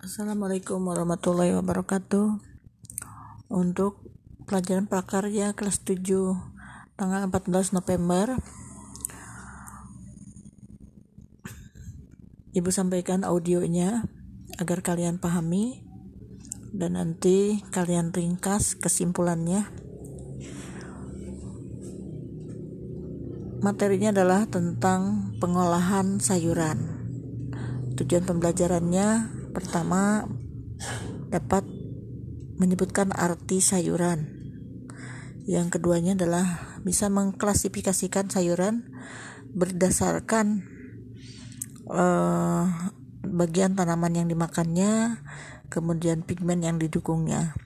Assalamualaikum warahmatullahi wabarakatuh. Untuk pelajaran prakarya kelas 7 tanggal 14 November. Ibu sampaikan audionya agar kalian pahami dan nanti kalian ringkas kesimpulannya. Materinya adalah tentang pengolahan sayuran. Tujuan pembelajarannya Pertama, dapat menyebutkan arti sayuran. Yang keduanya adalah bisa mengklasifikasikan sayuran berdasarkan uh, bagian tanaman yang dimakannya, kemudian pigmen yang didukungnya.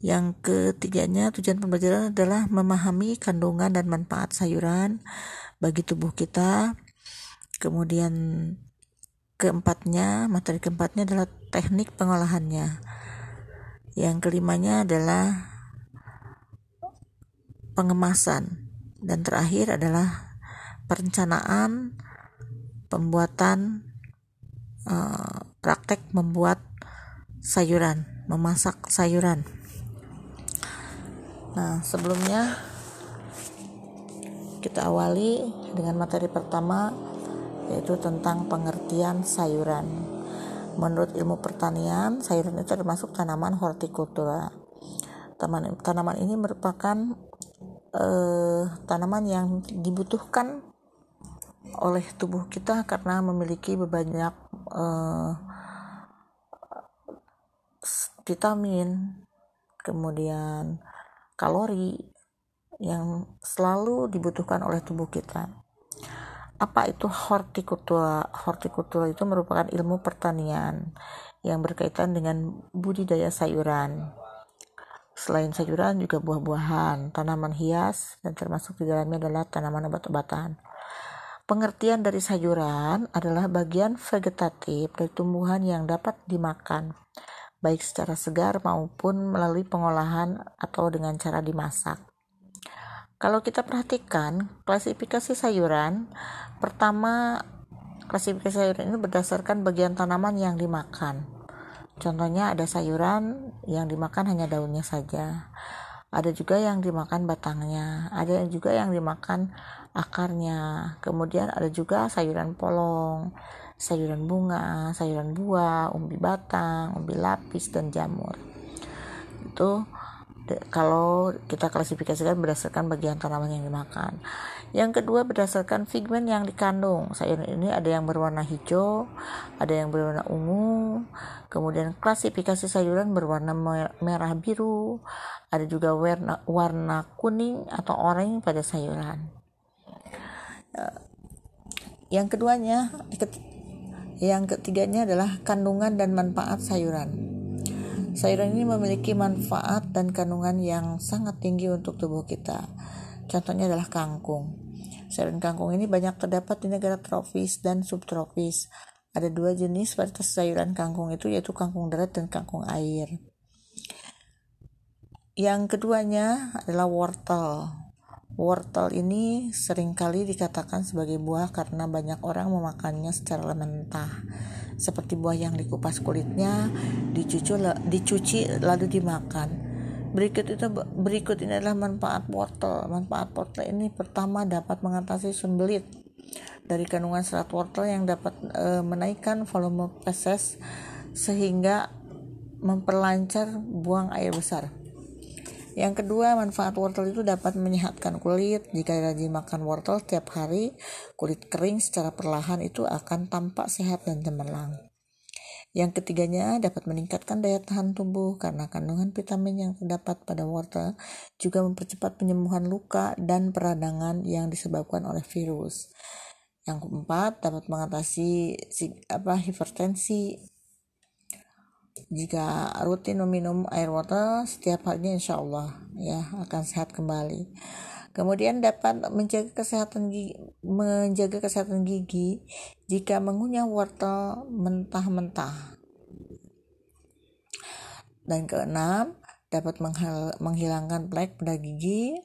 Yang ketiganya, tujuan pembelajaran adalah memahami kandungan dan manfaat sayuran bagi tubuh kita. Kemudian keempatnya, materi keempatnya adalah teknik pengolahannya. Yang kelimanya adalah pengemasan dan terakhir adalah perencanaan pembuatan uh, praktek membuat sayuran, memasak sayuran. Nah, sebelumnya kita awali dengan materi pertama yaitu tentang pengertian sayuran. Menurut ilmu pertanian, sayuran itu termasuk tanaman hortikultura. Tanaman, tanaman ini merupakan eh, tanaman yang dibutuhkan oleh tubuh kita karena memiliki banyak eh, vitamin, kemudian kalori yang selalu dibutuhkan oleh tubuh kita apa itu hortikultura? Hortikultura itu merupakan ilmu pertanian yang berkaitan dengan budidaya sayuran. Selain sayuran juga buah-buahan, tanaman hias, dan termasuk di dalamnya adalah tanaman obat-obatan. Pengertian dari sayuran adalah bagian vegetatif dari tumbuhan yang dapat dimakan, baik secara segar maupun melalui pengolahan atau dengan cara dimasak. Kalau kita perhatikan klasifikasi sayuran, pertama klasifikasi sayuran ini berdasarkan bagian tanaman yang dimakan. Contohnya ada sayuran yang dimakan hanya daunnya saja. Ada juga yang dimakan batangnya, ada juga yang dimakan akarnya. Kemudian ada juga sayuran polong, sayuran bunga, sayuran buah, umbi batang, umbi lapis dan jamur. Itu kalau kita klasifikasikan berdasarkan bagian tanaman yang dimakan. Yang kedua berdasarkan pigmen yang dikandung. Sayuran ini ada yang berwarna hijau, ada yang berwarna ungu, kemudian klasifikasi sayuran berwarna merah biru, ada juga warna warna kuning atau oranye pada sayuran. Yang keduanya, yang ketiganya adalah kandungan dan manfaat sayuran. Sayuran ini memiliki manfaat dan kandungan yang sangat tinggi untuk tubuh kita. Contohnya adalah kangkung. Sayuran kangkung ini banyak terdapat di negara tropis dan subtropis. Ada dua jenis varietas sayuran kangkung itu yaitu kangkung darat dan kangkung air. Yang keduanya adalah wortel. Wortel ini sering kali dikatakan sebagai buah karena banyak orang memakannya secara mentah seperti buah yang dikupas kulitnya, dicuci, dicuci lalu dimakan. Berikut itu berikut ini adalah manfaat wortel. Manfaat wortel ini pertama dapat mengatasi sembelit dari kandungan serat wortel yang dapat e, menaikkan volume feses sehingga memperlancar buang air besar. Yang kedua, manfaat wortel itu dapat menyehatkan kulit. Jika rajin makan wortel setiap hari, kulit kering secara perlahan itu akan tampak sehat dan cemerlang. Yang ketiganya dapat meningkatkan daya tahan tubuh karena kandungan vitamin yang terdapat pada wortel juga mempercepat penyembuhan luka dan peradangan yang disebabkan oleh virus. Yang keempat dapat mengatasi apa hipertensi jika rutin meminum air wortel setiap harinya insya Allah ya akan sehat kembali. Kemudian dapat menjaga kesehatan gigi, menjaga kesehatan gigi jika mengunyah wortel mentah-mentah. Dan keenam dapat menghilangkan plek pada gigi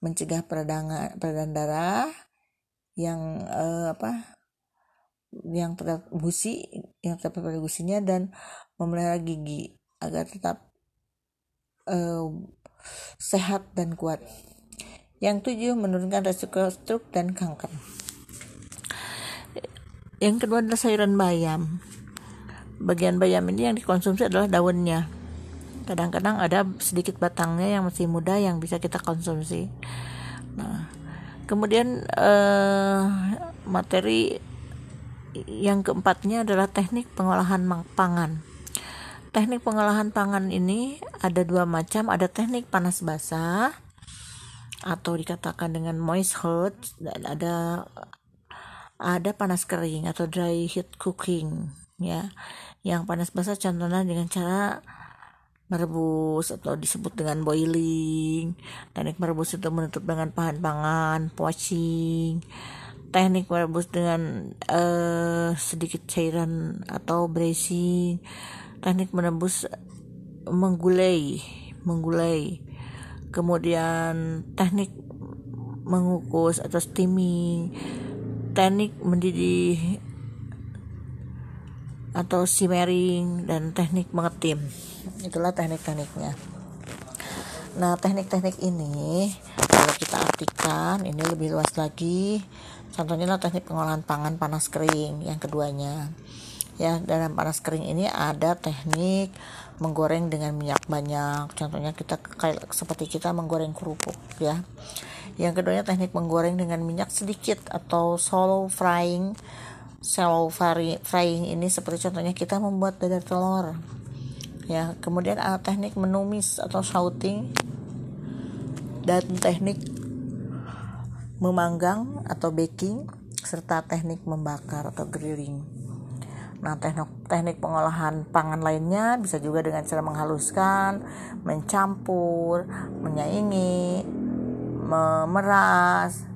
mencegah peradangan peradan darah yang eh, apa yang terdapat gusi yang terdapat pada gusinya dan memelihara gigi agar tetap uh, sehat dan kuat. Yang tujuh, menurunkan resiko stroke dan kanker. Yang kedua adalah sayuran bayam. Bagian bayam ini yang dikonsumsi adalah daunnya. Kadang-kadang ada sedikit batangnya yang masih muda yang bisa kita konsumsi. Nah, kemudian eh, materi yang keempatnya adalah teknik pengolahan pangan. Teknik pengolahan pangan ini ada dua macam, ada teknik panas basah atau dikatakan dengan moist heat dan ada ada panas kering atau dry heat cooking ya. Yang panas basah contohnya dengan cara merebus atau disebut dengan boiling. Teknik merebus itu menutup dengan bahan pangan poaching teknik merebus dengan uh, sedikit cairan atau bracing. Teknik merebus menggulai menggulai. Kemudian teknik mengukus atau steaming. Teknik mendidih atau simmering dan teknik mengetim. Itulah teknik-tekniknya. Nah teknik-teknik ini kita artikan ini lebih luas lagi. Contohnya adalah teknik pengolahan pangan panas kering yang keduanya. Ya dalam panas kering ini ada teknik menggoreng dengan minyak banyak. Contohnya kita kayak seperti kita menggoreng kerupuk ya. Yang keduanya teknik menggoreng dengan minyak sedikit atau shallow frying. Shallow frying ini seperti contohnya kita membuat dadar telur ya. Kemudian ada teknik menumis atau shouting dan teknik memanggang atau baking serta teknik membakar atau grilling Nah, teknik, teknik pengolahan pangan lainnya bisa juga dengan cara menghaluskan, mencampur, menyaingi, memeras.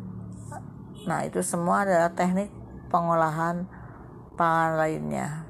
Nah, itu semua adalah teknik pengolahan pangan lainnya.